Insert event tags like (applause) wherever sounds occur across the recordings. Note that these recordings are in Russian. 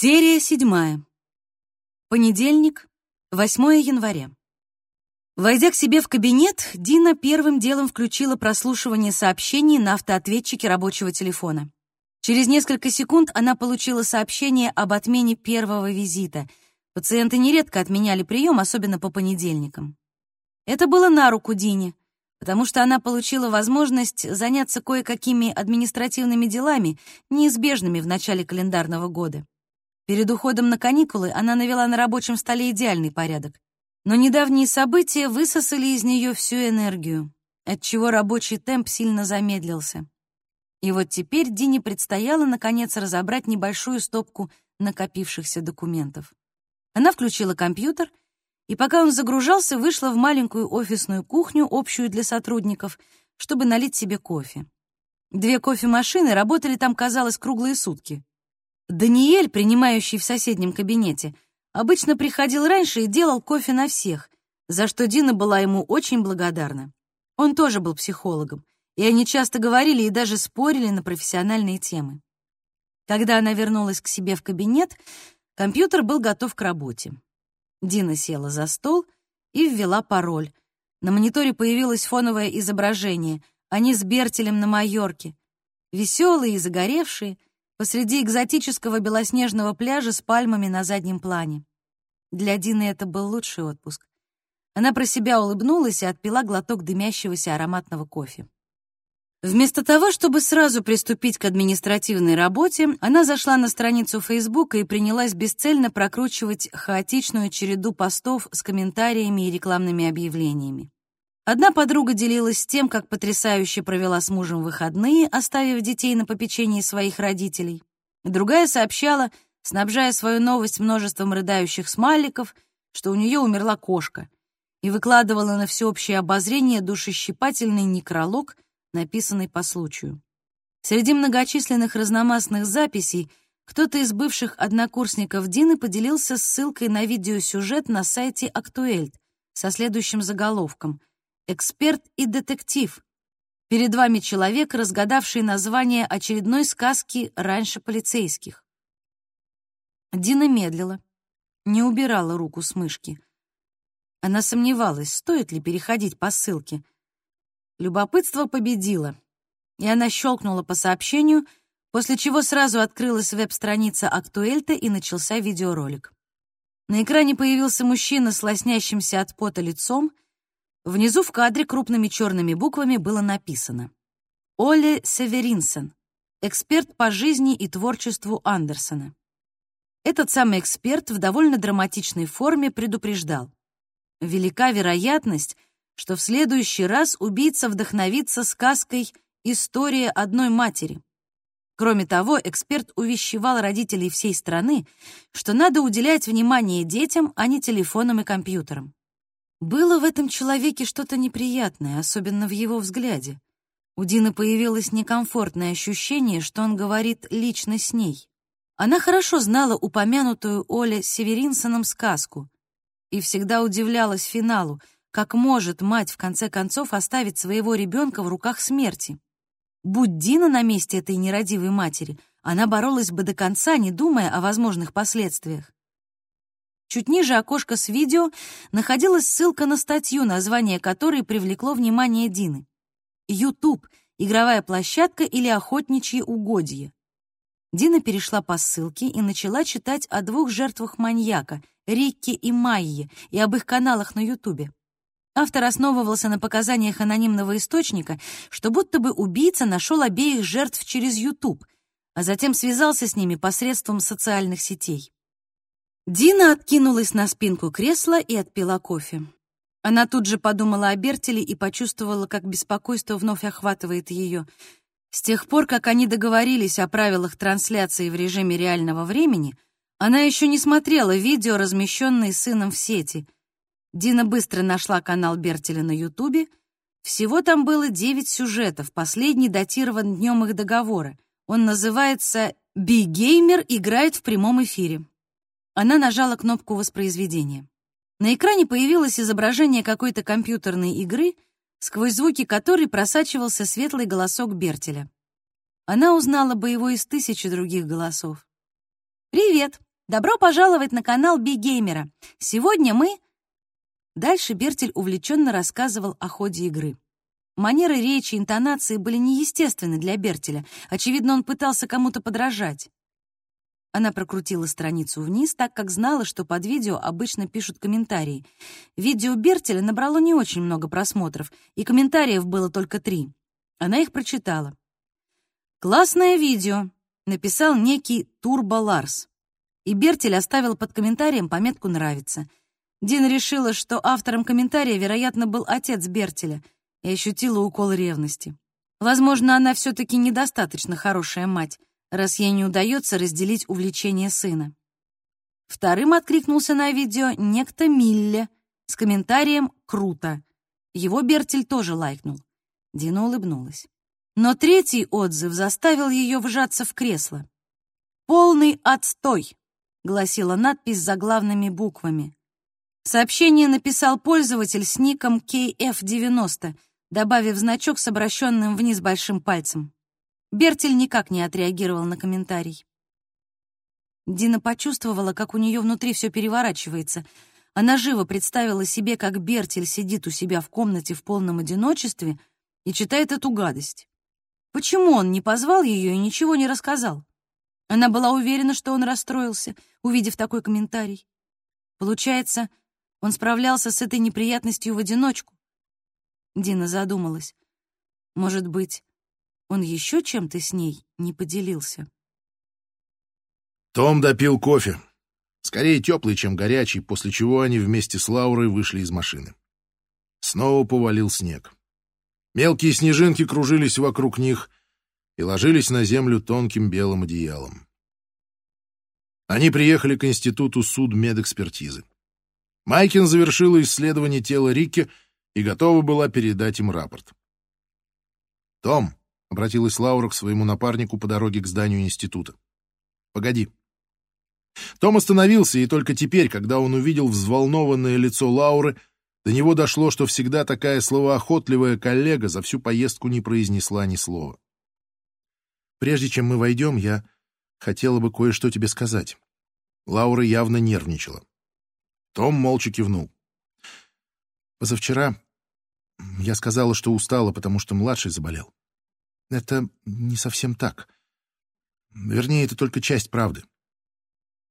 Серия седьмая. Понедельник, 8 января. Войдя к себе в кабинет, Дина первым делом включила прослушивание сообщений на автоответчике рабочего телефона. Через несколько секунд она получила сообщение об отмене первого визита. Пациенты нередко отменяли прием, особенно по понедельникам. Это было на руку Дине, потому что она получила возможность заняться кое-какими административными делами, неизбежными в начале календарного года. Перед уходом на каникулы она навела на рабочем столе идеальный порядок. Но недавние события высосали из нее всю энергию, отчего рабочий темп сильно замедлился. И вот теперь Дине предстояло, наконец, разобрать небольшую стопку накопившихся документов. Она включила компьютер, и пока он загружался, вышла в маленькую офисную кухню, общую для сотрудников, чтобы налить себе кофе. Две кофемашины работали там, казалось, круглые сутки. Даниэль, принимающий в соседнем кабинете, обычно приходил раньше и делал кофе на всех, за что Дина была ему очень благодарна. Он тоже был психологом, и они часто говорили и даже спорили на профессиональные темы. Когда она вернулась к себе в кабинет, компьютер был готов к работе. Дина села за стол и ввела пароль. На мониторе появилось фоновое изображение. Они с Бертелем на Майорке. Веселые и загоревшие — посреди экзотического белоснежного пляжа с пальмами на заднем плане. Для Дины это был лучший отпуск. Она про себя улыбнулась и отпила глоток дымящегося ароматного кофе. Вместо того, чтобы сразу приступить к административной работе, она зашла на страницу Фейсбука и принялась бесцельно прокручивать хаотичную череду постов с комментариями и рекламными объявлениями. Одна подруга делилась тем, как потрясающе провела с мужем выходные, оставив детей на попечении своих родителей. Другая сообщала, снабжая свою новость множеством рыдающих смайликов, что у нее умерла кошка, и выкладывала на всеобщее обозрение душещипательный некролог, написанный по случаю. Среди многочисленных разномастных записей кто-то из бывших однокурсников Дины поделился ссылкой на видеосюжет на сайте «Актуэльт» со следующим заголовком эксперт и детектив. Перед вами человек, разгадавший название очередной сказки раньше полицейских. Дина медлила, не убирала руку с мышки. Она сомневалась, стоит ли переходить по ссылке. Любопытство победило, и она щелкнула по сообщению, после чего сразу открылась веб-страница Актуэльта и начался видеоролик. На экране появился мужчина с лоснящимся от пота лицом — Внизу в кадре крупными черными буквами было написано «Оле Северинсен, эксперт по жизни и творчеству Андерсона». Этот самый эксперт в довольно драматичной форме предупреждал. Велика вероятность, что в следующий раз убийца вдохновится сказкой «История одной матери». Кроме того, эксперт увещевал родителей всей страны, что надо уделять внимание детям, а не телефонам и компьютерам. Было в этом человеке что-то неприятное, особенно в его взгляде. У Дины появилось некомфортное ощущение, что он говорит лично с ней. Она хорошо знала упомянутую Оле Северинсоном сказку и всегда удивлялась финалу, как может мать в конце концов оставить своего ребенка в руках смерти. Будь Дина на месте этой нерадивой матери, она боролась бы до конца, не думая о возможных последствиях. Чуть ниже окошка с видео находилась ссылка на статью, название которой привлекло внимание Дины. YouTube — игровая площадка или охотничьи угодья. Дина перешла по ссылке и начала читать о двух жертвах маньяка — Рикки и Майе, и об их каналах на Ютубе. Автор основывался на показаниях анонимного источника, что будто бы убийца нашел обеих жертв через YouTube, а затем связался с ними посредством социальных сетей. Дина откинулась на спинку кресла и отпила кофе. Она тут же подумала о Бертеле и почувствовала, как беспокойство вновь охватывает ее. С тех пор, как они договорились о правилах трансляции в режиме реального времени, она еще не смотрела видео, размещенные сыном в сети. Дина быстро нашла канал Бертеля на Ютубе. Всего там было девять сюжетов, последний датирован днем их договора. Он называется «Би-геймер играет в прямом эфире». Она нажала кнопку воспроизведения. На экране появилось изображение какой-то компьютерной игры, сквозь звуки которой просачивался светлый голосок Бертеля. Она узнала бы его из тысячи других голосов. «Привет! Добро пожаловать на канал Бигеймера. Сегодня мы... Дальше Бертель увлеченно рассказывал о ходе игры. Манеры речи, интонации были неестественны для Бертеля. Очевидно, он пытался кому-то подражать. Она прокрутила страницу вниз, так как знала, что под видео обычно пишут комментарии. Видео Бертеля набрало не очень много просмотров, и комментариев было только три. Она их прочитала. «Классное видео», — написал некий Турбо Ларс и Бертель оставил под комментарием пометку «Нравится». Дина решила, что автором комментария, вероятно, был отец Бертеля, и ощутила укол ревности. Возможно, она все-таки недостаточно хорошая мать, раз ей не удается разделить увлечение сына. Вторым откликнулся на видео некто Милле с комментарием «Круто». Его Бертель тоже лайкнул. Дина улыбнулась. Но третий отзыв заставил ее вжаться в кресло. «Полный отстой!» гласила надпись заглавными буквами. Сообщение написал пользователь с ником KF90, добавив значок с обращенным вниз большим пальцем. Бертель никак не отреагировал на комментарий. Дина почувствовала, как у нее внутри все переворачивается. Она живо представила себе, как Бертель сидит у себя в комнате в полном одиночестве и читает эту гадость. Почему он не позвал ее и ничего не рассказал? Она была уверена, что он расстроился, увидев такой комментарий. Получается, он справлялся с этой неприятностью в одиночку. Дина задумалась. Может быть, он еще чем-то с ней не поделился? Том допил кофе. Скорее теплый, чем горячий, после чего они вместе с Лаурой вышли из машины. Снова повалил снег. Мелкие снежинки кружились вокруг них, и ложились на землю тонким белым одеялом. Они приехали к институту судмедэкспертизы. Майкин завершила исследование тела Рикки и готова была передать им рапорт. «Том», — обратилась Лаура к своему напарнику по дороге к зданию института, — «погоди». Том остановился, и только теперь, когда он увидел взволнованное лицо Лауры, до него дошло, что всегда такая словоохотливая коллега за всю поездку не произнесла ни слова. Прежде чем мы войдем, я хотела бы кое-что тебе сказать. Лаура явно нервничала. Том молча кивнул. Позавчера я сказала, что устала, потому что младший заболел. Это не совсем так. Вернее, это только часть правды.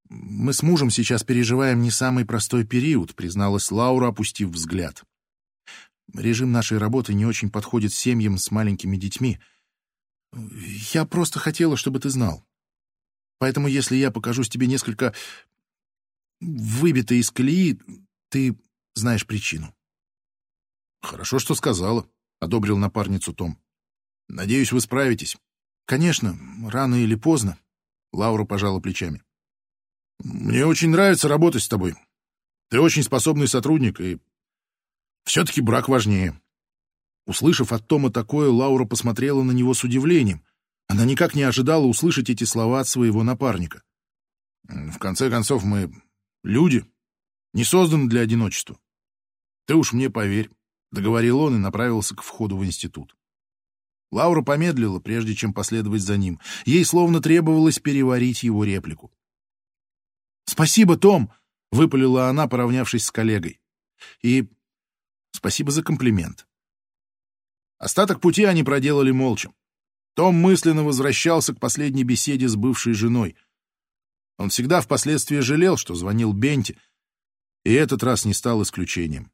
Мы с мужем сейчас переживаем не самый простой период, призналась Лаура, опустив взгляд. Режим нашей работы не очень подходит семьям с маленькими детьми — я просто хотела, чтобы ты знал. Поэтому если я покажусь тебе несколько выбитой из колеи, ты знаешь причину. Хорошо, что сказала, — одобрил напарницу Том. Надеюсь, вы справитесь. Конечно, рано или поздно. Лаура пожала плечами. Мне очень нравится работать с тобой. Ты очень способный сотрудник, и все-таки брак важнее. Услышав от Тома такое, Лаура посмотрела на него с удивлением. Она никак не ожидала услышать эти слова от своего напарника. «В конце концов, мы люди, не созданы для одиночества. Ты уж мне поверь», — договорил он и направился к входу в институт. Лаура помедлила, прежде чем последовать за ним. Ей словно требовалось переварить его реплику. «Спасибо, Том!» — выпалила она, поравнявшись с коллегой. «И спасибо за комплимент. Остаток пути они проделали молча. Том мысленно возвращался к последней беседе с бывшей женой. Он всегда впоследствии жалел, что звонил Бенти, и этот раз не стал исключением.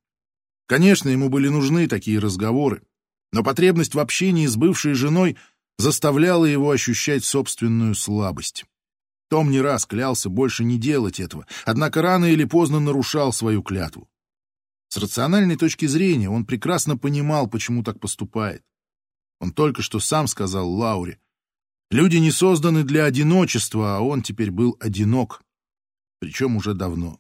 Конечно, ему были нужны такие разговоры, но потребность в общении с бывшей женой заставляла его ощущать собственную слабость. Том не раз клялся больше не делать этого, однако рано или поздно нарушал свою клятву. С рациональной точки зрения он прекрасно понимал, почему так поступает. Он только что сам сказал Лауре. Люди не созданы для одиночества, а он теперь был одинок. Причем уже давно.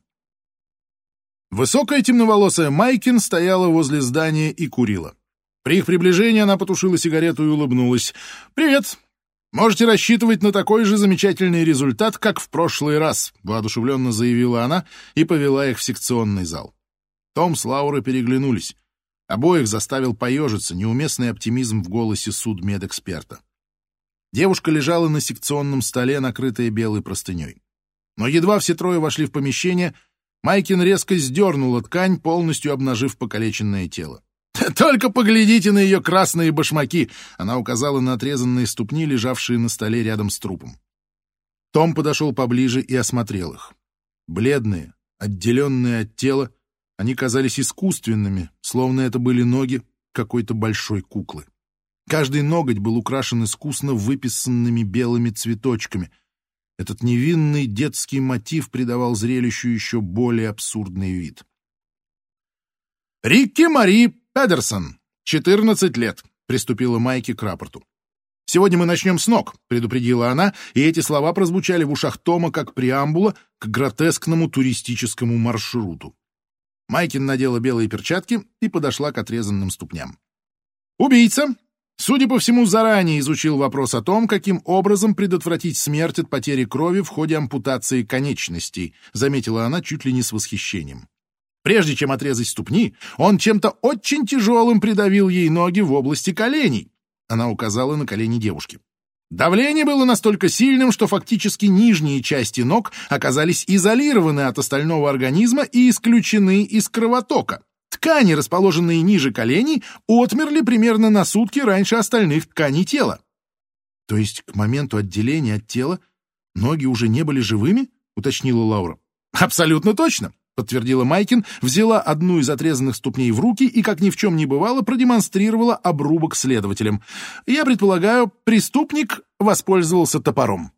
Высокая темноволосая Майкин стояла возле здания и курила. При их приближении она потушила сигарету и улыбнулась. «Привет! Можете рассчитывать на такой же замечательный результат, как в прошлый раз», — воодушевленно заявила она и повела их в секционный зал. Том с Лаурой переглянулись. Обоих заставил поежиться неуместный оптимизм в голосе судмедэксперта. Девушка лежала на секционном столе, накрытая белой простыней. Но едва все трое вошли в помещение, Майкин резко сдернула ткань, полностью обнажив покалеченное тело. (laughs) «Только поглядите на ее красные башмаки!» Она указала на отрезанные ступни, лежавшие на столе рядом с трупом. Том подошел поближе и осмотрел их. Бледные, отделенные от тела, они казались искусственными, словно это были ноги какой-то большой куклы. Каждый ноготь был украшен искусно выписанными белыми цветочками. Этот невинный детский мотив придавал зрелищу еще более абсурдный вид. «Рикки Мари Педерсон, 14 лет», — приступила Майки к рапорту. «Сегодня мы начнем с ног», — предупредила она, и эти слова прозвучали в ушах Тома как преамбула к гротескному туристическому маршруту. Майкин надела белые перчатки и подошла к отрезанным ступням. «Убийца Судя по всему, заранее изучил вопрос о том, каким образом предотвратить смерть от потери крови в ходе ампутации конечностей, заметила она чуть ли не с восхищением. Прежде чем отрезать ступни, он чем-то очень тяжелым придавил ей ноги в области коленей. Она указала на колени девушки. Давление было настолько сильным, что фактически нижние части ног оказались изолированы от остального организма и исключены из кровотока. Ткани, расположенные ниже коленей, отмерли примерно на сутки раньше остальных тканей тела. То есть к моменту отделения от тела ноги уже не были живыми? Уточнила Лаура. Абсолютно точно, подтвердила Майкин, взяла одну из отрезанных ступней в руки и, как ни в чем не бывало, продемонстрировала обрубок следователям. Я предполагаю, преступник воспользовался топором.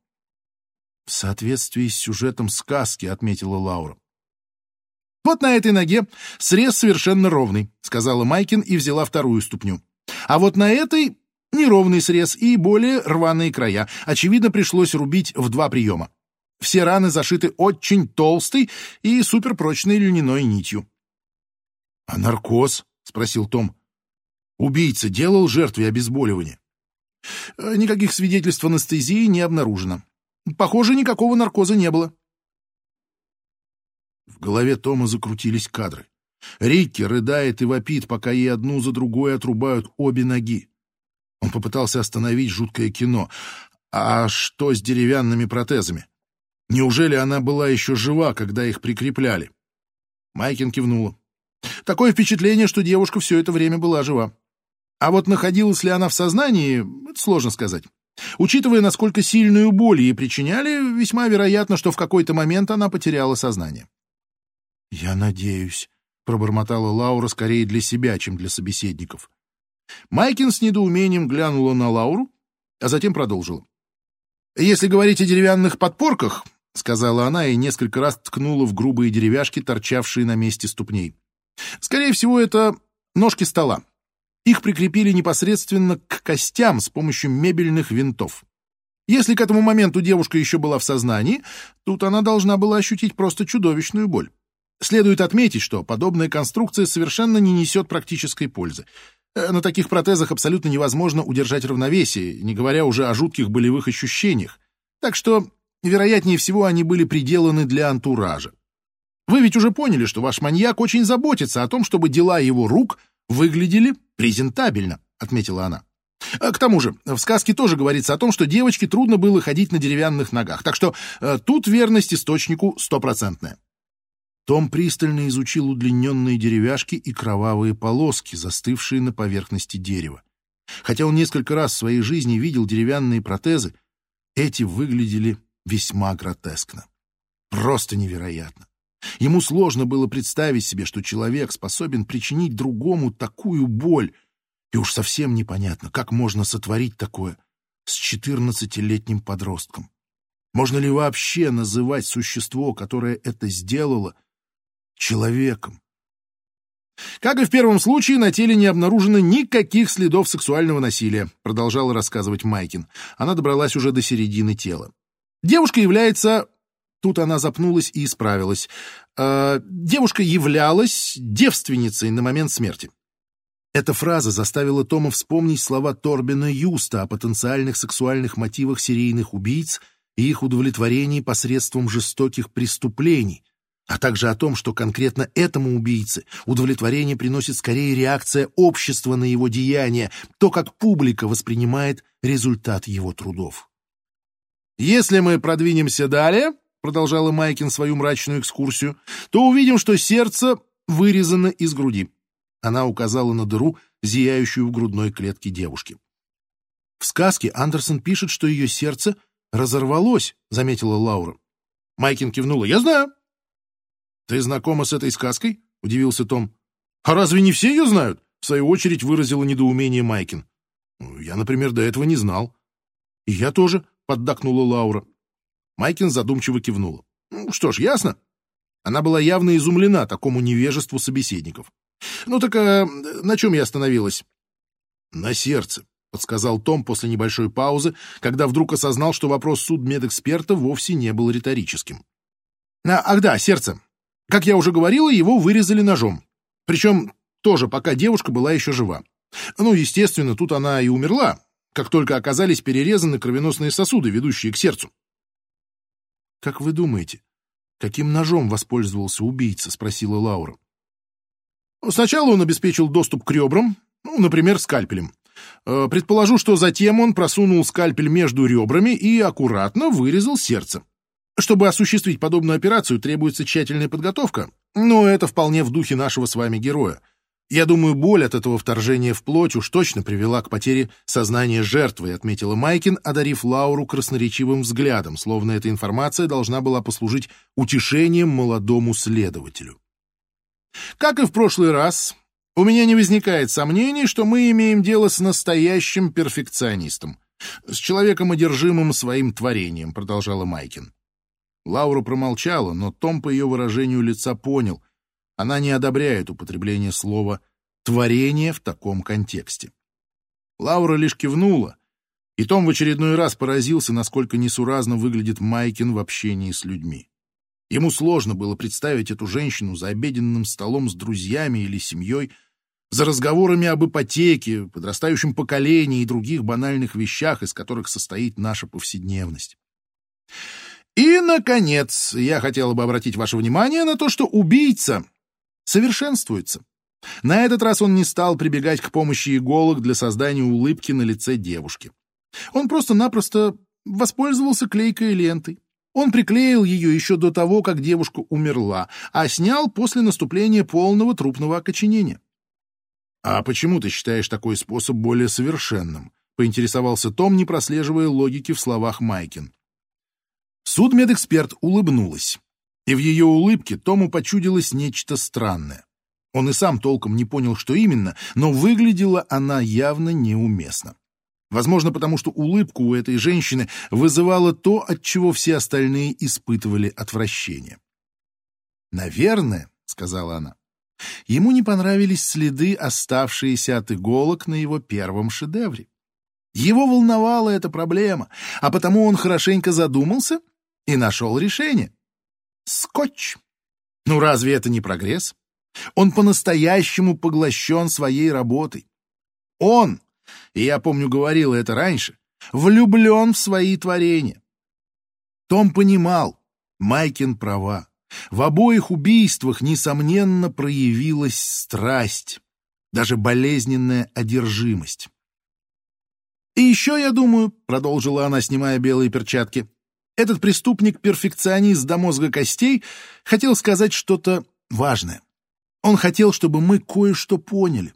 В соответствии с сюжетом сказки, отметила Лаура. «Вот на этой ноге срез совершенно ровный», — сказала Майкин и взяла вторую ступню. «А вот на этой неровный срез и более рваные края. Очевидно, пришлось рубить в два приема. Все раны зашиты очень толстой и суперпрочной льняной нитью». «А наркоз?» — спросил Том. «Убийца делал жертве обезболивание?» «Никаких свидетельств анестезии не обнаружено. Похоже, никакого наркоза не было». В голове Тома закрутились кадры. Рикки рыдает и вопит, пока ей одну за другой отрубают обе ноги. Он попытался остановить жуткое кино. А что с деревянными протезами? Неужели она была еще жива, когда их прикрепляли? Майкин кивнула. Такое впечатление, что девушка все это время была жива. А вот находилась ли она в сознании, это сложно сказать. Учитывая, насколько сильную боль ей причиняли, весьма вероятно, что в какой-то момент она потеряла сознание. «Я надеюсь», — пробормотала Лаура скорее для себя, чем для собеседников. Майкин с недоумением глянула на Лауру, а затем продолжила. «Если говорить о деревянных подпорках», — сказала она и несколько раз ткнула в грубые деревяшки, торчавшие на месте ступней. «Скорее всего, это ножки стола. Их прикрепили непосредственно к костям с помощью мебельных винтов. Если к этому моменту девушка еще была в сознании, тут она должна была ощутить просто чудовищную боль. Следует отметить, что подобная конструкция совершенно не несет практической пользы. Э, на таких протезах абсолютно невозможно удержать равновесие, не говоря уже о жутких болевых ощущениях. Так что, вероятнее всего, они были приделаны для антуража. Вы ведь уже поняли, что ваш маньяк очень заботится о том, чтобы дела его рук выглядели презентабельно, отметила она. Э, к тому же, в сказке тоже говорится о том, что девочке трудно было ходить на деревянных ногах, так что э, тут верность источнику стопроцентная. Том пристально изучил удлиненные деревяшки и кровавые полоски, застывшие на поверхности дерева. Хотя он несколько раз в своей жизни видел деревянные протезы, эти выглядели весьма гротескно. Просто невероятно. Ему сложно было представить себе, что человек способен причинить другому такую боль, и уж совсем непонятно, как можно сотворить такое с четырнадцатилетним подростком. Можно ли вообще называть существо, которое это сделало, человеком. Как и в первом случае, на теле не обнаружено никаких следов сексуального насилия, продолжала рассказывать Майкин. Она добралась уже до середины тела. Девушка является... Тут она запнулась и исправилась. Э, девушка являлась девственницей на момент смерти. Эта фраза заставила Тома вспомнить слова Торбина Юста о потенциальных сексуальных мотивах серийных убийц и их удовлетворении посредством жестоких преступлений — а также о том, что конкретно этому убийце удовлетворение приносит скорее реакция общества на его деяния, то, как публика воспринимает результат его трудов. «Если мы продвинемся далее», — продолжала Майкин свою мрачную экскурсию, то увидим, что сердце вырезано из груди. Она указала на дыру, зияющую в грудной клетке девушки. В сказке Андерсон пишет, что ее сердце разорвалось, заметила Лаура. Майкин кивнула. Я знаю. Ты знакома с этой сказкой? Удивился Том. А разве не все ее знают? В свою очередь выразила недоумение Майкин. Я, например, до этого не знал. И я тоже, поддакнула Лаура. Майкин задумчиво кивнула. Ну, что ж, ясно. Она была явно изумлена такому невежеству собеседников. Ну так а, на чем я остановилась? На сердце, подсказал Том после небольшой паузы, когда вдруг осознал, что вопрос судмедэксперта вовсе не был риторическим. А, ах да, сердце. Как я уже говорила, его вырезали ножом. Причем тоже пока девушка была еще жива. Ну, естественно, тут она и умерла, как только оказались перерезаны кровеносные сосуды, ведущие к сердцу. «Как вы думаете, каким ножом воспользовался убийца?» — спросила Лаура. Сначала он обеспечил доступ к ребрам, ну, например, скальпелем. Э, предположу, что затем он просунул скальпель между ребрами и аккуратно вырезал сердце. Чтобы осуществить подобную операцию, требуется тщательная подготовка, но это вполне в духе нашего с вами героя. Я думаю, боль от этого вторжения в плоть уж точно привела к потере сознания жертвы, отметила Майкин, одарив Лауру красноречивым взглядом, словно эта информация должна была послужить утешением молодому следователю. Как и в прошлый раз, у меня не возникает сомнений, что мы имеем дело с настоящим перфекционистом, с человеком, одержимым своим творением, продолжала Майкин. Лаура промолчала, но Том по ее выражению лица понял, она не одобряет употребление слова «творение» в таком контексте. Лаура лишь кивнула, и Том в очередной раз поразился, насколько несуразно выглядит Майкин в общении с людьми. Ему сложно было представить эту женщину за обеденным столом с друзьями или семьей, за разговорами об ипотеке, подрастающем поколении и других банальных вещах, из которых состоит наша повседневность. И, наконец, я хотела бы обратить ваше внимание на то, что убийца совершенствуется. На этот раз он не стал прибегать к помощи иголок для создания улыбки на лице девушки. Он просто-напросто воспользовался клейкой лентой. Он приклеил ее еще до того, как девушка умерла, а снял после наступления полного трупного окоченения. «А почему ты считаешь такой способ более совершенным?» — поинтересовался Том, не прослеживая логики в словах Майкин. Судмедэксперт улыбнулась, и в ее улыбке Тому почудилось нечто странное. Он и сам толком не понял, что именно, но выглядела она явно неуместно. Возможно, потому что улыбку у этой женщины вызывало то, от чего все остальные испытывали отвращение. «Наверное», — сказала она, — ему не понравились следы, оставшиеся от иголок на его первом шедевре. Его волновала эта проблема, а потому он хорошенько задумался и нашел решение. Скотч. Ну разве это не прогресс? Он по-настоящему поглощен своей работой. Он, и я помню, говорил это раньше, влюблен в свои творения. Том понимал, Майкин права. В обоих убийствах, несомненно, проявилась страсть, даже болезненная одержимость. «И еще, я думаю», — продолжила она, снимая белые перчатки, этот преступник-перфекционист до мозга костей хотел сказать что-то важное. Он хотел, чтобы мы кое-что поняли.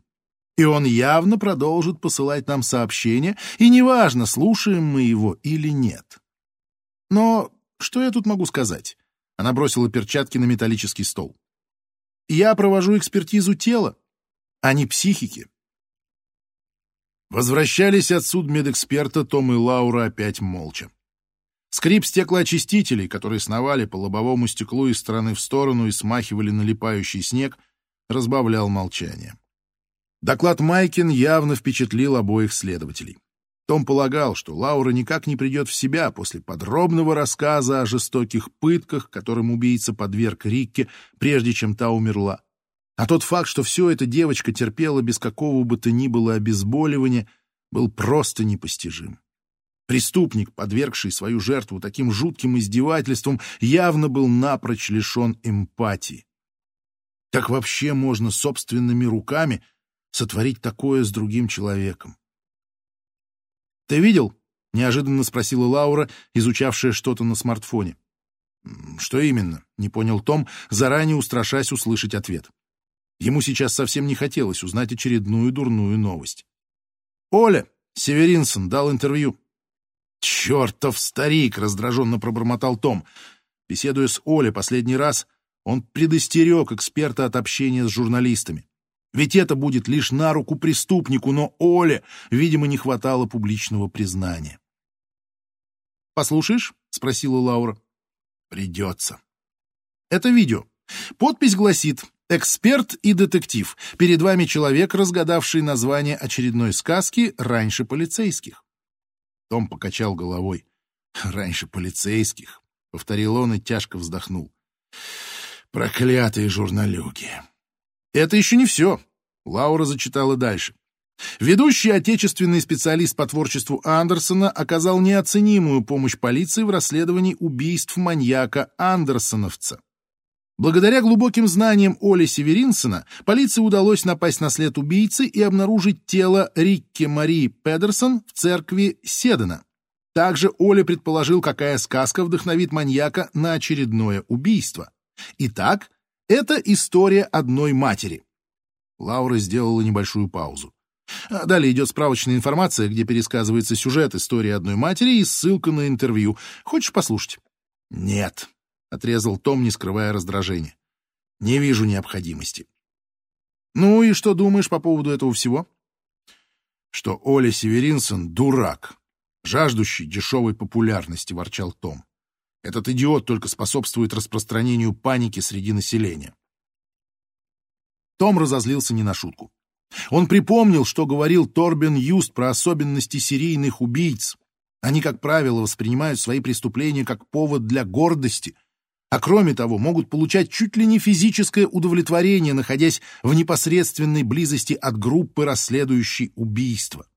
И он явно продолжит посылать нам сообщения, и неважно, слушаем мы его или нет. Но что я тут могу сказать? Она бросила перчатки на металлический стол. Я провожу экспертизу тела, а не психики. Возвращались от судмедэксперта Том и Лаура опять молча. Скрип стеклоочистителей, которые сновали по лобовому стеклу из стороны в сторону и смахивали налипающий снег, разбавлял молчание. Доклад Майкин явно впечатлил обоих следователей. Том полагал, что Лаура никак не придет в себя после подробного рассказа о жестоких пытках, которым убийца подверг Рикке, прежде чем та умерла. А тот факт, что все это девочка терпела без какого бы то ни было обезболивания, был просто непостижим. Преступник, подвергший свою жертву таким жутким издевательствам, явно был напрочь лишен эмпатии. Как вообще можно собственными руками сотворить такое с другим человеком? «Ты видел?» — неожиданно спросила Лаура, изучавшая что-то на смартфоне. «Что именно?» — не понял Том, заранее устрашась услышать ответ. Ему сейчас совсем не хотелось узнать очередную дурную новость. «Оля, Северинсон дал интервью». «Чертов старик!» — раздраженно пробормотал Том. Беседуя с Олей последний раз, он предостерег эксперта от общения с журналистами. Ведь это будет лишь на руку преступнику, но Оле, видимо, не хватало публичного признания. «Послушаешь?» — спросила Лаура. «Придется». Это видео. Подпись гласит «Эксперт и детектив. Перед вами человек, разгадавший название очередной сказки раньше полицейских». Том покачал головой. «Раньше полицейских», — повторил он и тяжко вздохнул. «Проклятые журналюги». Это еще не все. Лаура зачитала дальше. Ведущий отечественный специалист по творчеству Андерсона оказал неоценимую помощь полиции в расследовании убийств маньяка Андерсоновца. Благодаря глубоким знаниям Оли Северинсона полиции удалось напасть на след убийцы и обнаружить тело Рикки Марии Педерсон в церкви Седена. Также Оля предположил, какая сказка вдохновит маньяка на очередное убийство. Итак, это история одной матери. Лаура сделала небольшую паузу. А далее идет справочная информация, где пересказывается сюжет истории одной матери и ссылка на интервью. Хочешь послушать? Нет. — отрезал Том, не скрывая раздражения. «Не вижу необходимости». «Ну и что думаешь по поводу этого всего?» «Что Оля Северинсон — дурак, жаждущий дешевой популярности», — ворчал Том. «Этот идиот только способствует распространению паники среди населения». Том разозлился не на шутку. Он припомнил, что говорил Торбен Юст про особенности серийных убийц. Они, как правило, воспринимают свои преступления как повод для гордости — а кроме того могут получать чуть ли не физическое удовлетворение, находясь в непосредственной близости от группы, расследующей убийство.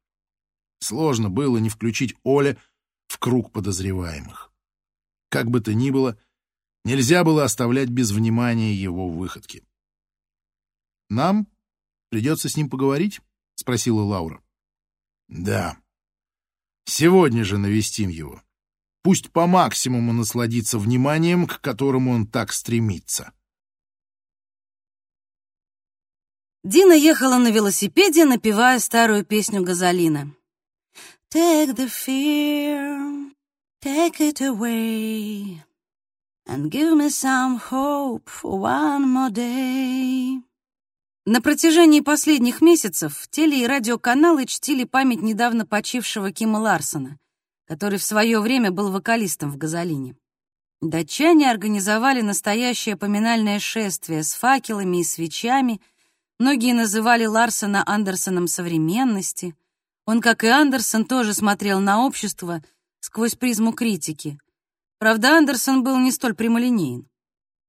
Сложно было не включить Оля в круг подозреваемых. Как бы то ни было, нельзя было оставлять без внимания его выходки. «Нам придется с ним поговорить?» — спросила Лаура. «Да. Сегодня же навестим его». Пусть по максимуму насладится вниманием, к которому он так стремится. Дина ехала на велосипеде, напевая старую песню Газолина. Take the fear, take it away, and give me some hope for one more day. На протяжении последних месяцев теле- и радиоканалы чтили память недавно почившего Кима Ларсона который в свое время был вокалистом в «Газолине». Датчане организовали настоящее поминальное шествие с факелами и свечами. Многие называли Ларсона Андерсоном современности. Он, как и Андерсон, тоже смотрел на общество сквозь призму критики. Правда, Андерсон был не столь прямолинеен.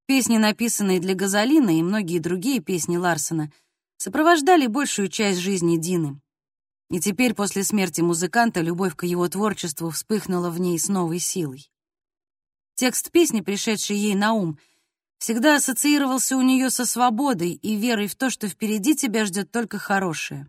Песни, написанные для Газолина, и многие другие песни Ларсона сопровождали большую часть жизни Дины. И теперь, после смерти музыканта, любовь к его творчеству вспыхнула в ней с новой силой. Текст песни, пришедший ей на ум, всегда ассоциировался у нее со свободой и верой в то, что впереди тебя ждет только хорошее.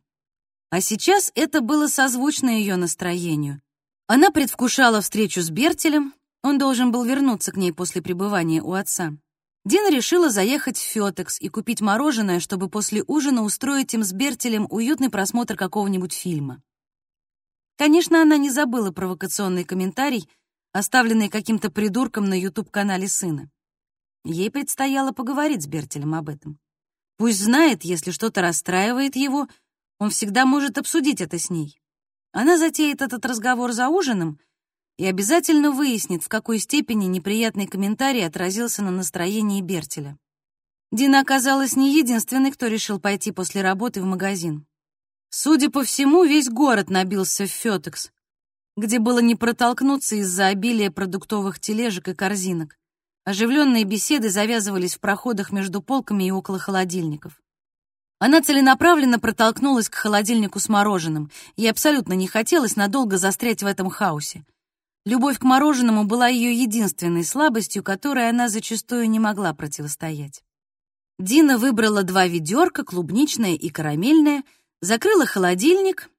А сейчас это было созвучно ее настроению. Она предвкушала встречу с Бертелем, он должен был вернуться к ней после пребывания у отца. Дина решила заехать в Фётекс и купить мороженое, чтобы после ужина устроить им с Бертелем уютный просмотр какого-нибудь фильма. Конечно, она не забыла провокационный комментарий, оставленный каким-то придурком на YouTube-канале сына. Ей предстояло поговорить с Бертелем об этом. Пусть знает, если что-то расстраивает его, он всегда может обсудить это с ней. Она затеет этот разговор за ужином — и обязательно выяснит, в какой степени неприятный комментарий отразился на настроении Бертеля. Дина оказалась не единственной, кто решил пойти после работы в магазин. Судя по всему, весь город набился в Фётекс, где было не протолкнуться из-за обилия продуктовых тележек и корзинок. Оживленные беседы завязывались в проходах между полками и около холодильников. Она целенаправленно протолкнулась к холодильнику с мороженым. Ей абсолютно не хотелось надолго застрять в этом хаосе. Любовь к мороженому была ее единственной слабостью, которой она зачастую не могла противостоять. Дина выбрала два ведерка, клубничное и карамельное, закрыла холодильник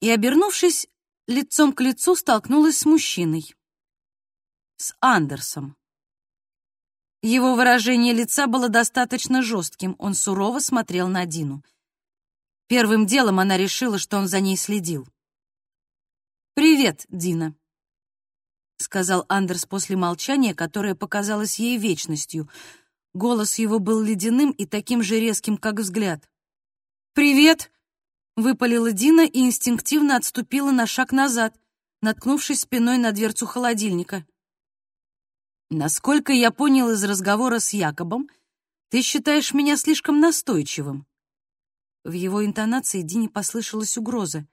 и, обернувшись лицом к лицу, столкнулась с мужчиной. С Андерсом. Его выражение лица было достаточно жестким, он сурово смотрел на Дину. Первым делом она решила, что он за ней следил. «Привет, Дина», — сказал Андерс после молчания, которое показалось ей вечностью. Голос его был ледяным и таким же резким, как взгляд. «Привет!» — выпалила Дина и инстинктивно отступила на шаг назад, наткнувшись спиной на дверцу холодильника. «Насколько я понял из разговора с Якобом, ты считаешь меня слишком настойчивым». В его интонации Дине послышалась угроза.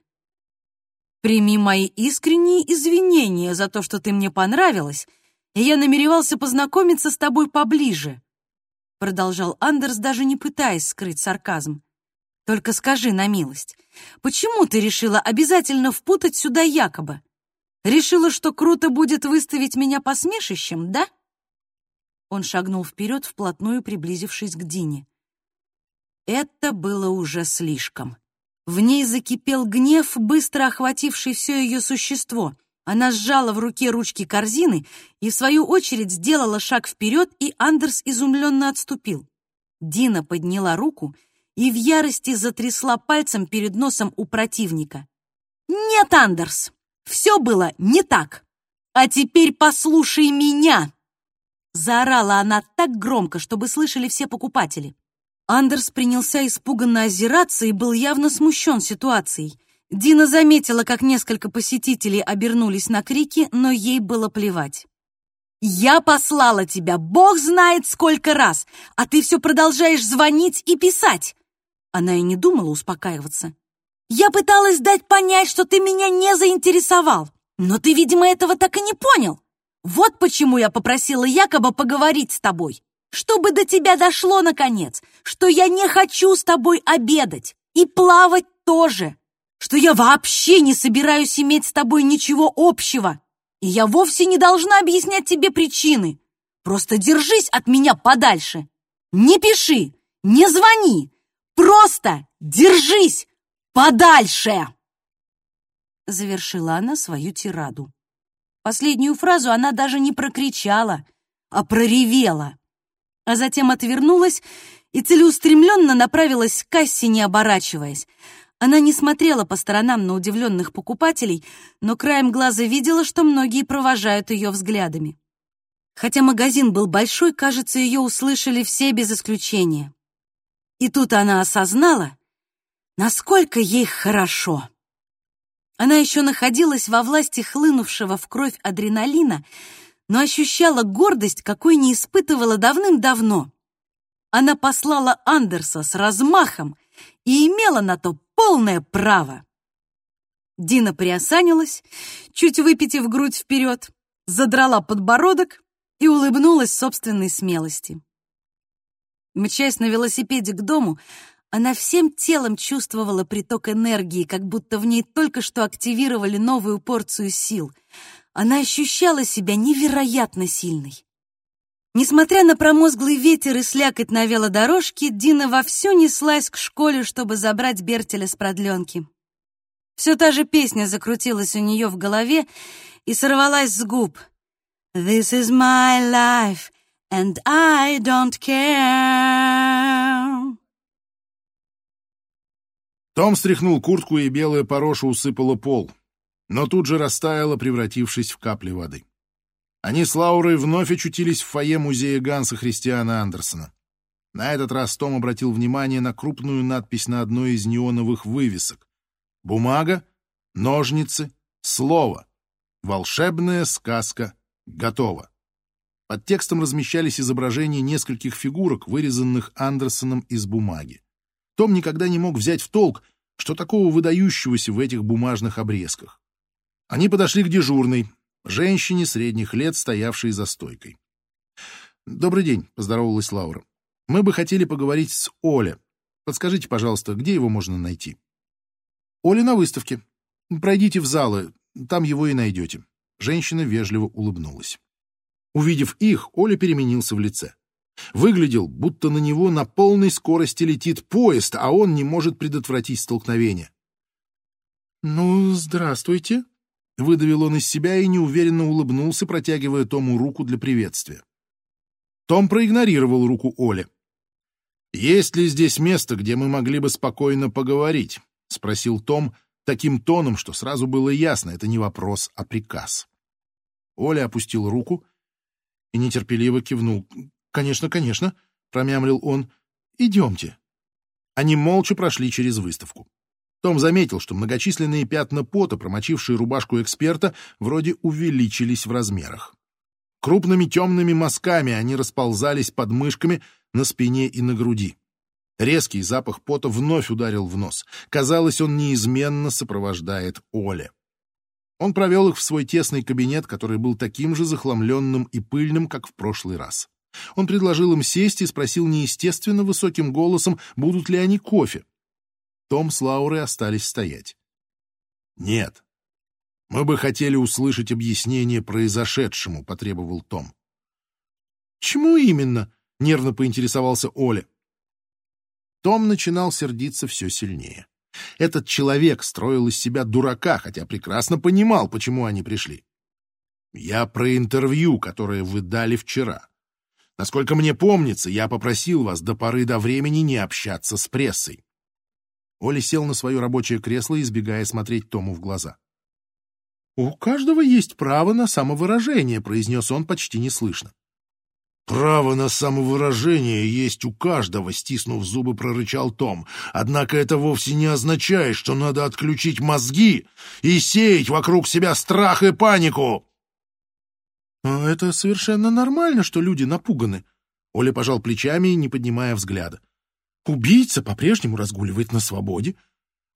«Прими мои искренние извинения за то, что ты мне понравилась, и я намеревался познакомиться с тобой поближе», продолжал Андерс, даже не пытаясь скрыть сарказм. Только скажи на милость, почему ты решила обязательно впутать сюда Якоба? Решила, что круто будет выставить меня посмешищем, да? Он шагнул вперед, вплотную приблизившись к Дине. Это было уже слишком. В ней закипел гнев, быстро охвативший все ее существо. Она сжала в руке ручки корзины и, в свою очередь, сделала шаг вперед, и Андерс изумленно отступил. Дина подняла руку и, в ярости затрясла пальцем перед носом у противника. «Нет, Андерс, все было не так. А теперь послушай меня!» Заорала она так громко, чтобы слышали все покупатели. Андерс принялся испуганно озираться и был явно смущен ситуацией. Дина заметила, как несколько посетителей обернулись на крики, но ей было плевать. «Я послала тебя, бог знает сколько раз, а ты все продолжаешь звонить и писать. Она и не думала успокаиваться. «Я пыталась дать понять, что ты меня не заинтересовал, но ты, видимо, этого так и не понял. Вот почему я попросила Якоба поговорить с тобой, чтобы до тебя дошло, наконец, что я не хочу с тобой обедать и плавать тоже, что я вообще не собираюсь иметь с тобой ничего общего, и я вовсе не должна объяснять тебе причины. Просто держись от меня подальше. Не пиши, не звони, Просто держись подальше!» Завершила она свою тираду. Последнюю фразу она даже не прокричала, а проревела. А затем отвернулась и целеустремленно направилась к кассе, не оборачиваясь. Она не смотрела по сторонам на удивленных покупателей, но краем глаза видела, что многие провожают ее взглядами. Хотя магазин был большой, кажется, ее услышали все без исключения. И тут она осознала, насколько ей хорошо. Она еще находилась во власти хлынувшего в кровь адреналина, но ощущала гордость, какой не испытывала давным-давно. Она послала Андерса с размахом и имела на то полное право. Дина приосанилась, чуть выпитив грудь вперед, задрала подбородок и улыбнулась собственной смелости. Мчась на велосипеде к дому, она всем телом чувствовала приток энергии, как будто в ней только что активировали новую порцию сил. Она ощущала себя невероятно сильной. Несмотря на промозглый ветер и слякоть на велодорожке, Дина вовсю неслась к школе, чтобы забрать Бертеля с продленки. Все та же песня закрутилась у нее в голове и сорвалась с губ. «This is my life, and I don't care. Том стряхнул куртку, и белая пороша усыпала пол, но тут же растаяла, превратившись в капли воды. Они с Лаурой вновь очутились в фойе музея Ганса Христиана Андерсона. На этот раз Том обратил внимание на крупную надпись на одной из неоновых вывесок. «Бумага, ножницы, слово. Волшебная сказка готова». Под текстом размещались изображения нескольких фигурок, вырезанных Андерсоном из бумаги. Том никогда не мог взять в толк, что такого выдающегося в этих бумажных обрезках. Они подошли к дежурной, женщине средних лет, стоявшей за стойкой. «Добрый день», — поздоровалась Лаура. «Мы бы хотели поговорить с Оля. Подскажите, пожалуйста, где его можно найти?» «Оля на выставке. Пройдите в залы, там его и найдете». Женщина вежливо улыбнулась. Увидев их, Оля переменился в лице. Выглядел, будто на него на полной скорости летит поезд, а он не может предотвратить столкновение. «Ну, здравствуйте», — выдавил он из себя и неуверенно улыбнулся, протягивая Тому руку для приветствия. Том проигнорировал руку Оли. «Есть ли здесь место, где мы могли бы спокойно поговорить?» — спросил Том таким тоном, что сразу было ясно, это не вопрос, а приказ. Оля опустил руку и нетерпеливо кивнул. «Конечно, конечно», — промямлил он. «Идемте». Они молча прошли через выставку. Том заметил, что многочисленные пятна пота, промочившие рубашку эксперта, вроде увеличились в размерах. Крупными темными мазками они расползались под мышками на спине и на груди. Резкий запах пота вновь ударил в нос. Казалось, он неизменно сопровождает Оле. Он провел их в свой тесный кабинет, который был таким же захламленным и пыльным, как в прошлый раз. Он предложил им сесть и спросил неестественно высоким голосом, будут ли они кофе. Том с Лаурой остались стоять. «Нет. Мы бы хотели услышать объяснение произошедшему», — потребовал Том. «Чему именно?» — нервно поинтересовался Оля. Том начинал сердиться все сильнее. Этот человек строил из себя дурака, хотя прекрасно понимал, почему они пришли. «Я про интервью, которое вы дали вчера. Насколько мне помнится, я попросил вас до поры до времени не общаться с прессой. Оля сел на свое рабочее кресло, избегая смотреть Тому в глаза. «У каждого есть право на самовыражение», — произнес он почти неслышно. «Право на самовыражение есть у каждого», — стиснув зубы, прорычал Том. «Однако это вовсе не означает, что надо отключить мозги и сеять вокруг себя страх и панику». «А «Это совершенно нормально, что люди напуганы», — Оля пожал плечами, не поднимая взгляда. Убийца по-прежнему разгуливает на свободе.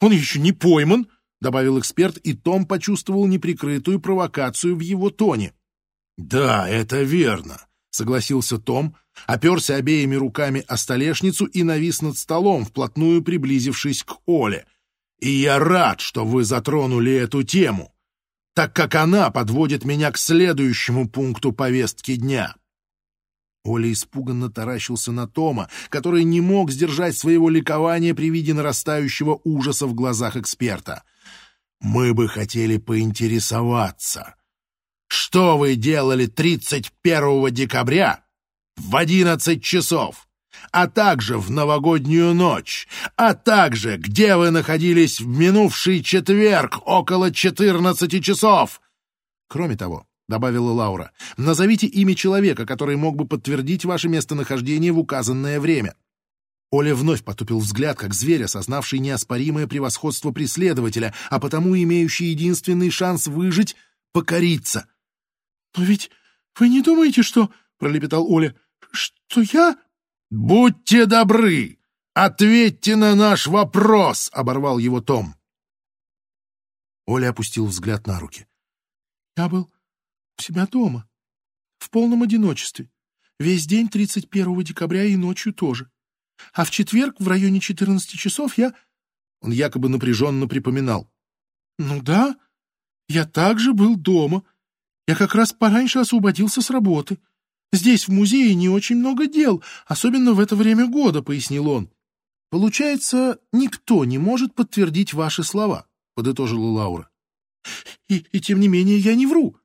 Он еще не пойман, — добавил эксперт, и Том почувствовал неприкрытую провокацию в его тоне. «Да, это верно», — согласился Том, оперся обеими руками о столешницу и навис над столом, вплотную приблизившись к Оле. «И я рад, что вы затронули эту тему, так как она подводит меня к следующему пункту повестки дня». Оля испуганно таращился на Тома, который не мог сдержать своего ликования при виде нарастающего ужаса в глазах эксперта. «Мы бы хотели поинтересоваться, что вы делали 31 декабря в 11 часов, а также в новогоднюю ночь, а также где вы находились в минувший четверг около 14 часов?» Кроме того, — добавила Лаура. «Назовите имя человека, который мог бы подтвердить ваше местонахождение в указанное время». Оля вновь потупил взгляд, как зверь, осознавший неоспоримое превосходство преследователя, а потому имеющий единственный шанс выжить — покориться. «Но ведь вы не думаете, что...» — пролепетал Оля. «Что я...» «Будьте добры! Ответьте на наш вопрос!» — оборвал его Том. Оля опустил взгляд на руки. «Я был у себя дома. В полном одиночестве. Весь день 31 декабря и ночью тоже. А в четверг в районе 14 часов я... Он якобы напряженно припоминал. Ну да, я также был дома. Я как раз пораньше освободился с работы. Здесь, в музее, не очень много дел, особенно в это время года, пояснил он. Получается, никто не может подтвердить ваши слова, подытожила Лаура. И, и тем не менее я не вру.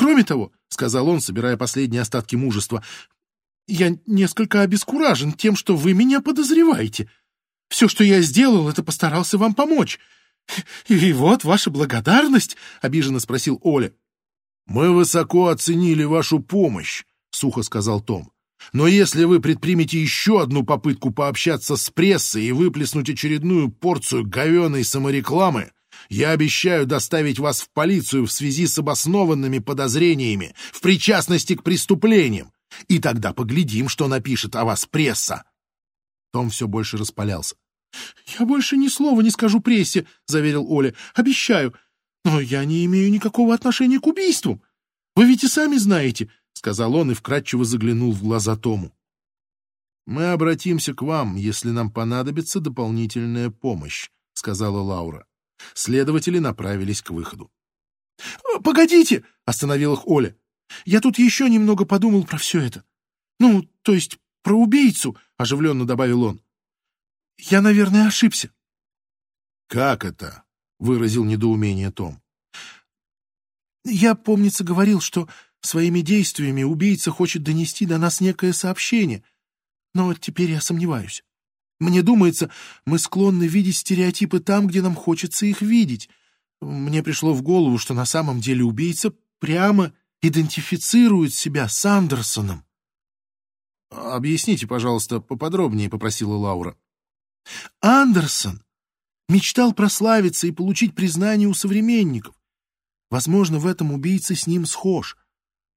Кроме того, — сказал он, собирая последние остатки мужества, — я несколько обескуражен тем, что вы меня подозреваете. Все, что я сделал, это постарался вам помочь. И вот ваша благодарность, — обиженно спросил Оля. — Мы высоко оценили вашу помощь, — сухо сказал Том. Но если вы предпримете еще одну попытку пообщаться с прессой и выплеснуть очередную порцию говеной саморекламы, я обещаю доставить вас в полицию в связи с обоснованными подозрениями в причастности к преступлениям, и тогда поглядим, что напишет о вас пресса. Том все больше распалялся. — Я больше ни слова не скажу прессе, — заверил Оля. — Обещаю. Но я не имею никакого отношения к убийству. Вы ведь и сами знаете, — сказал он и вкратчиво заглянул в глаза Тому. — Мы обратимся к вам, если нам понадобится дополнительная помощь, — сказала Лаура. Следователи направились к выходу. «Э, «Погодите!» — остановил их Оля. «Я тут еще немного подумал про все это. Ну, то есть про убийцу», — оживленно добавил он. «Я, наверное, ошибся». «Как это?» — выразил недоумение Том. «Я, помнится, говорил, что Своими действиями убийца хочет донести до нас некое сообщение. Но теперь я сомневаюсь. Мне думается, мы склонны видеть стереотипы там, где нам хочется их видеть. Мне пришло в голову, что на самом деле убийца прямо идентифицирует себя с Андерсоном. «Объясните, пожалуйста, поподробнее», — попросила Лаура. «Андерсон мечтал прославиться и получить признание у современников. Возможно, в этом убийца с ним схож.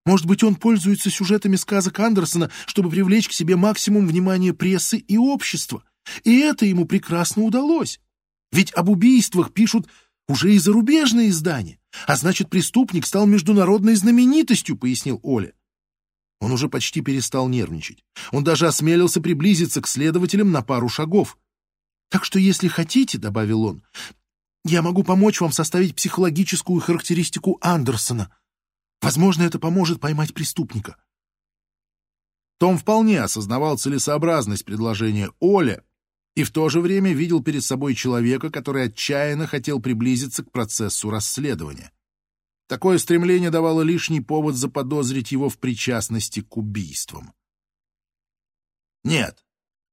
Может быть, он пользуется сюжетами сказок Андерсона, чтобы привлечь к себе максимум внимания прессы и общества. И это ему прекрасно удалось. Ведь об убийствах пишут уже и зарубежные издания, а значит, преступник стал международной знаменитостью, пояснил Оля. Он уже почти перестал нервничать. Он даже осмелился приблизиться к следователям на пару шагов. «Так что, если хотите, — добавил он, — я могу помочь вам составить психологическую характеристику Андерсона. Возможно, это поможет поймать преступника». Том вполне осознавал целесообразность предложения Оля и в то же время видел перед собой человека, который отчаянно хотел приблизиться к процессу расследования. Такое стремление давало лишний повод заподозрить его в причастности к убийствам. «Нет,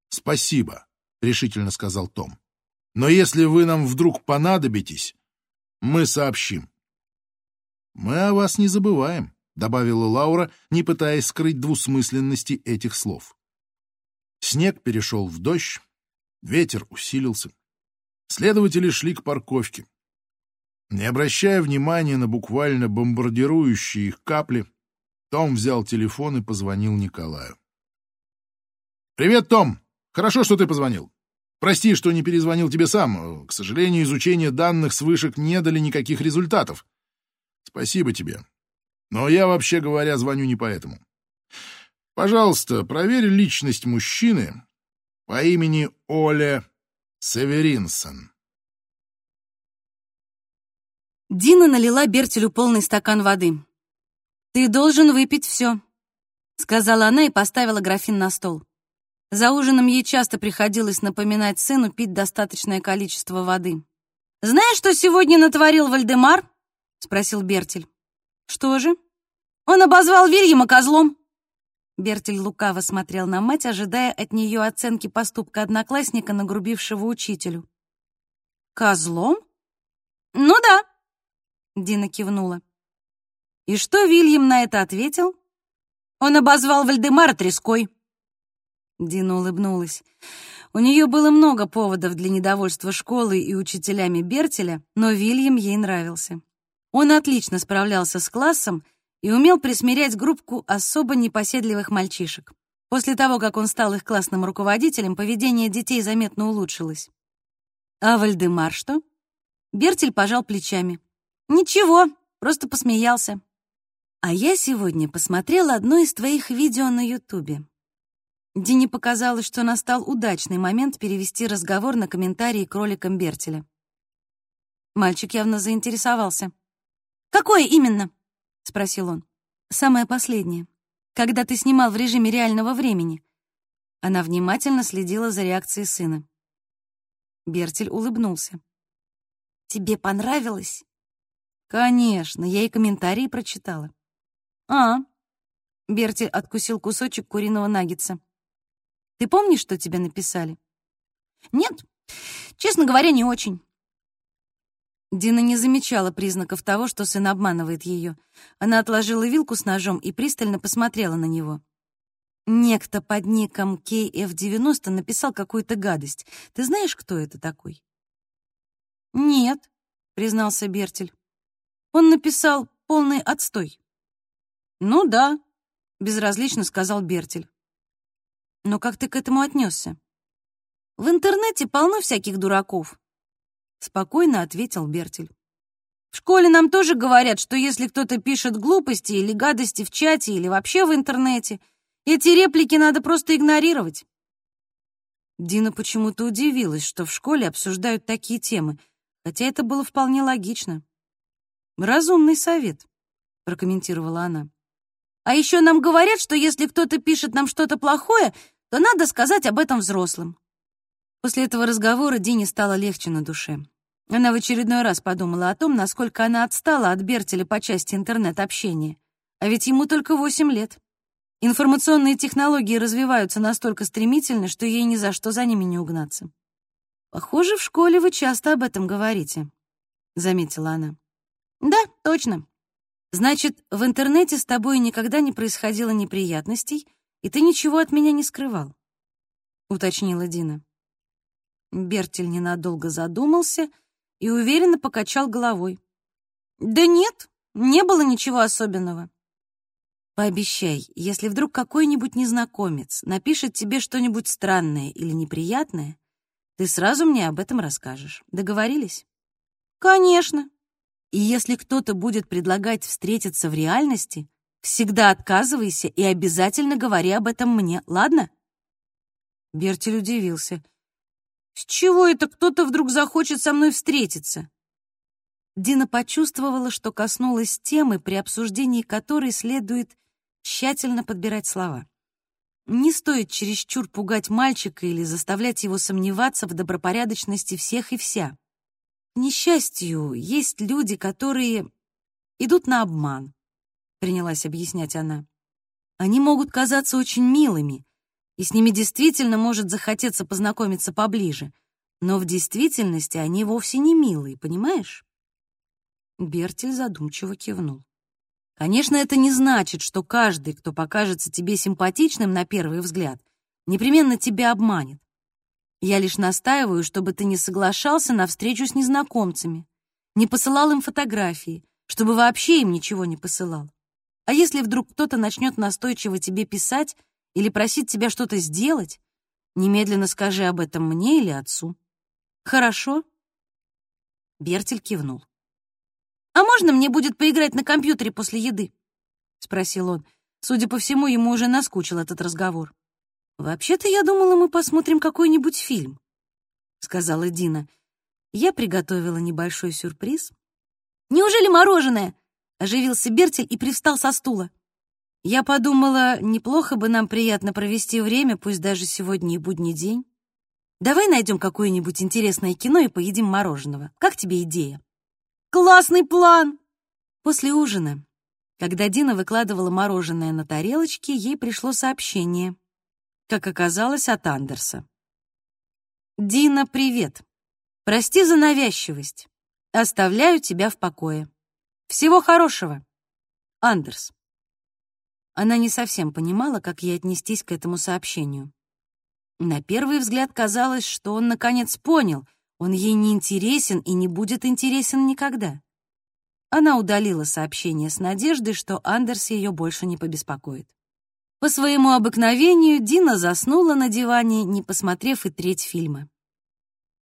спасибо», — решительно сказал Том. «Но если вы нам вдруг понадобитесь, мы сообщим». «Мы о вас не забываем», — добавила Лаура, не пытаясь скрыть двусмысленности этих слов. Снег перешел в дождь, ветер усилился. Следователи шли к парковке. Не обращая внимания на буквально бомбардирующие их капли, том взял телефон и позвонил Николаю. «Привет, Том! Хорошо, что ты позвонил. Прости, что не перезвонил тебе сам. К сожалению, изучение данных с вышек не дали никаких результатов. Спасибо тебе. Но я, вообще говоря, звоню не поэтому. Пожалуйста, проверь личность мужчины по имени Оля Северинсон. Дина налила Бертелю полный стакан воды. «Ты должен выпить все», — сказала она и поставила графин на стол. За ужином ей часто приходилось напоминать сыну пить достаточное количество воды. «Знаешь, что сегодня натворил Вальдемар?» — спросил Бертель. «Что же?» «Он обозвал Вильяма козлом». Бертель лукаво смотрел на мать, ожидая от нее оценки поступка одноклассника, нагрубившего учителю. «Козлом?» «Ну да», Дина кивнула. И что Вильям на это ответил? Он обозвал Вальдемара треской. Дина улыбнулась. У нее было много поводов для недовольства школой и учителями Бертеля, но Вильям ей нравился. Он отлично справлялся с классом и умел присмирять группку особо непоседливых мальчишек. После того, как он стал их классным руководителем, поведение детей заметно улучшилось. А Вальдемар что? Бертель пожал плечами. Ничего, просто посмеялся. А я сегодня посмотрела одно из твоих видео на Ютубе. Дине показалось, что настал удачный момент перевести разговор на комментарии к роликам Бертеля. Мальчик явно заинтересовался. «Какое именно?» — спросил он. «Самое последнее. Когда ты снимал в режиме реального времени». Она внимательно следила за реакцией сына. Бертель улыбнулся. «Тебе понравилось?» Конечно, я и комментарии прочитала. А, Берти откусил кусочек куриного наггетса. Ты помнишь, что тебе написали? Нет, честно говоря, не очень. Дина не замечала признаков того, что сын обманывает ее. Она отложила вилку с ножом и пристально посмотрела на него. Некто под ником KF90 написал какую-то гадость. Ты знаешь, кто это такой? Нет, признался Бертель. Он написал полный отстой. Ну да, безразлично сказал Бертель. Но как ты к этому отнесся? В интернете полно всяких дураков, спокойно ответил Бертель. В школе нам тоже говорят, что если кто-то пишет глупости или гадости в чате или вообще в интернете, эти реплики надо просто игнорировать. Дина почему-то удивилась, что в школе обсуждают такие темы, хотя это было вполне логично. «Разумный совет», — прокомментировала она. «А еще нам говорят, что если кто-то пишет нам что-то плохое, то надо сказать об этом взрослым». После этого разговора Дине стало легче на душе. Она в очередной раз подумала о том, насколько она отстала от Бертеля по части интернет-общения. А ведь ему только восемь лет. Информационные технологии развиваются настолько стремительно, что ей ни за что за ними не угнаться. «Похоже, в школе вы часто об этом говорите», — заметила она. «Да, точно. Значит, в интернете с тобой никогда не происходило неприятностей, и ты ничего от меня не скрывал», — уточнила Дина. Бертель ненадолго задумался и уверенно покачал головой. «Да нет, не было ничего особенного. Пообещай, если вдруг какой-нибудь незнакомец напишет тебе что-нибудь странное или неприятное, ты сразу мне об этом расскажешь. Договорились? Конечно. И если кто-то будет предлагать встретиться в реальности, всегда отказывайся и обязательно говори об этом мне, ладно? Бертель удивился. С чего это кто-то вдруг захочет со мной встретиться? Дина почувствовала, что коснулась темы, при обсуждении которой следует тщательно подбирать слова. Не стоит чересчур пугать мальчика или заставлять его сомневаться в добропорядочности всех и вся. К несчастью, есть люди, которые идут на обман, принялась объяснять она. Они могут казаться очень милыми, и с ними действительно может захотеться познакомиться поближе, но в действительности они вовсе не милые, понимаешь? Бертель задумчиво кивнул. Конечно, это не значит, что каждый, кто покажется тебе симпатичным на первый взгляд, непременно тебя обманет. Я лишь настаиваю, чтобы ты не соглашался на встречу с незнакомцами, не посылал им фотографии, чтобы вообще им ничего не посылал. А если вдруг кто-то начнет настойчиво тебе писать или просить тебя что-то сделать, немедленно скажи об этом мне или отцу. Хорошо? Бертель кивнул. «А можно мне будет поиграть на компьютере после еды?» — спросил он. Судя по всему, ему уже наскучил этот разговор. «Вообще-то я думала, мы посмотрим какой-нибудь фильм», — сказала Дина. Я приготовила небольшой сюрприз. «Неужели мороженое?» — оживился Бертель и привстал со стула. Я подумала, неплохо бы нам приятно провести время, пусть даже сегодня и будний день. Давай найдем какое-нибудь интересное кино и поедим мороженого. Как тебе идея? Классный план!» После ужина, когда Дина выкладывала мороженое на тарелочке, ей пришло сообщение, как оказалось, от Андерса. «Дина, привет. Прости за навязчивость. Оставляю тебя в покое. Всего хорошего. Андерс». Она не совсем понимала, как ей отнестись к этому сообщению. На первый взгляд казалось, что он наконец понял — он ей не интересен и не будет интересен никогда. Она удалила сообщение с надеждой, что Андерс ее больше не побеспокоит. По своему обыкновению Дина заснула на диване, не посмотрев и треть фильма.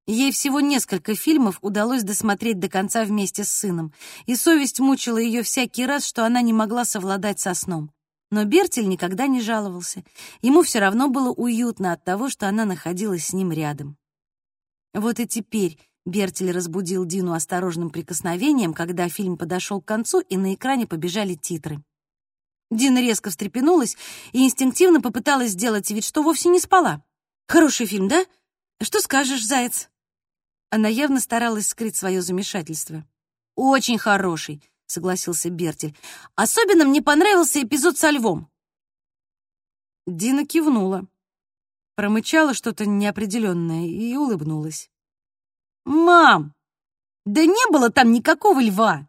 Ей всего несколько фильмов удалось досмотреть до конца вместе с сыном, и совесть мучила ее всякий раз, что она не могла совладать со сном. Но Бертель никогда не жаловался. Ему все равно было уютно от того, что она находилась с ним рядом. Вот и теперь Бертель разбудил Дину осторожным прикосновением, когда фильм подошел к концу, и на экране побежали титры. Дина резко встрепенулась и инстинктивно попыталась сделать вид, что вовсе не спала. «Хороший фильм, да? Что скажешь, заяц?» Она явно старалась скрыть свое замешательство. «Очень хороший», — согласился Бертель. «Особенно мне понравился эпизод со львом». Дина кивнула промычала что-то неопределенное и улыбнулась. «Мам, да не было там никакого льва!»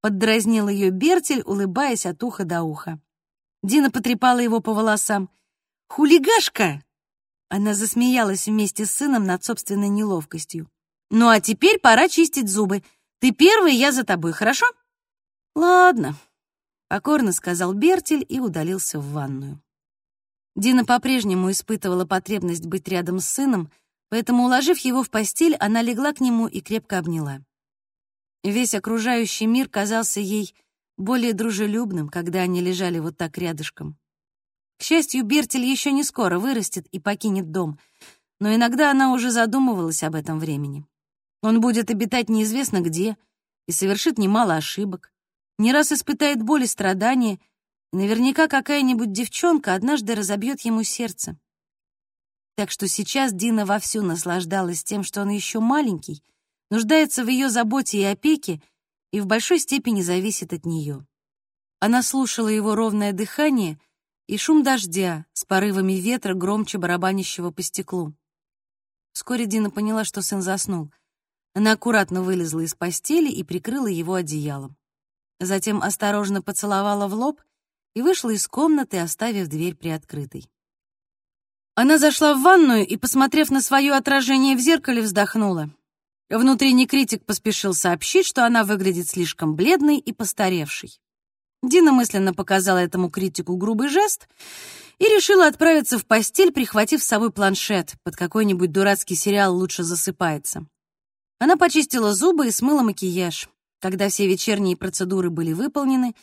Поддразнил ее Бертель, улыбаясь от уха до уха. Дина потрепала его по волосам. «Хулигашка!» Она засмеялась вместе с сыном над собственной неловкостью. «Ну а теперь пора чистить зубы. Ты первый, я за тобой, хорошо?» «Ладно», — покорно сказал Бертель и удалился в ванную. Дина по-прежнему испытывала потребность быть рядом с сыном, поэтому, уложив его в постель, она легла к нему и крепко обняла. Весь окружающий мир казался ей более дружелюбным, когда они лежали вот так рядышком. К счастью, Бертель еще не скоро вырастет и покинет дом, но иногда она уже задумывалась об этом времени. Он будет обитать неизвестно где и совершит немало ошибок, не раз испытает боль и страдания — Наверняка какая-нибудь девчонка однажды разобьет ему сердце. Так что сейчас Дина вовсю наслаждалась тем, что он еще маленький, нуждается в ее заботе и опеке и в большой степени зависит от нее. Она слушала его ровное дыхание и шум дождя с порывами ветра, громче барабанящего по стеклу. Вскоре Дина поняла, что сын заснул. Она аккуратно вылезла из постели и прикрыла его одеялом. Затем осторожно поцеловала в лоб и вышла из комнаты, оставив дверь приоткрытой. Она зашла в ванную и, посмотрев на свое отражение в зеркале, вздохнула. Внутренний критик поспешил сообщить, что она выглядит слишком бледной и постаревшей. Дина мысленно показала этому критику грубый жест и решила отправиться в постель, прихватив с собой планшет. Под какой-нибудь дурацкий сериал лучше засыпается. Она почистила зубы и смыла макияж. Когда все вечерние процедуры были выполнены,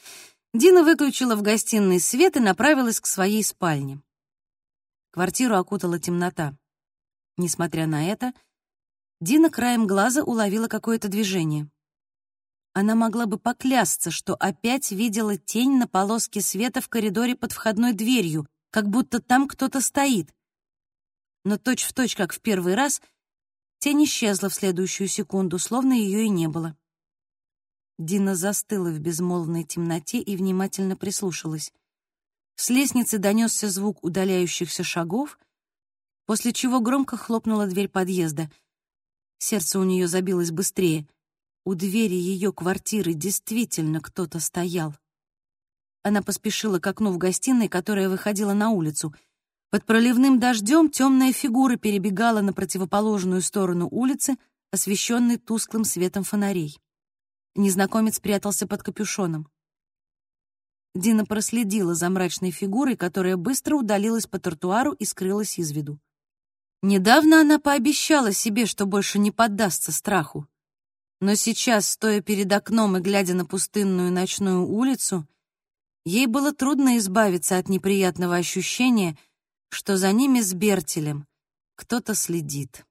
Дина выключила в гостиной свет и направилась к своей спальне. Квартиру окутала темнота. Несмотря на это, Дина краем глаза уловила какое-то движение. Она могла бы поклясться, что опять видела тень на полоске света в коридоре под входной дверью, как будто там кто-то стоит. Но точь-в-точь, точь, как в первый раз, тень исчезла в следующую секунду, словно ее и не было. Дина застыла в безмолвной темноте и внимательно прислушалась. С лестницы донесся звук удаляющихся шагов, после чего громко хлопнула дверь подъезда — Сердце у нее забилось быстрее. У двери ее квартиры действительно кто-то стоял. Она поспешила к окну в гостиной, которая выходила на улицу. Под проливным дождем темная фигура перебегала на противоположную сторону улицы, освещенной тусклым светом фонарей. Незнакомец прятался под капюшоном. Дина проследила за мрачной фигурой, которая быстро удалилась по тротуару и скрылась из виду. Недавно она пообещала себе, что больше не поддастся страху. Но сейчас, стоя перед окном и глядя на пустынную ночную улицу, ей было трудно избавиться от неприятного ощущения, что за ними с Бертелем кто-то следит.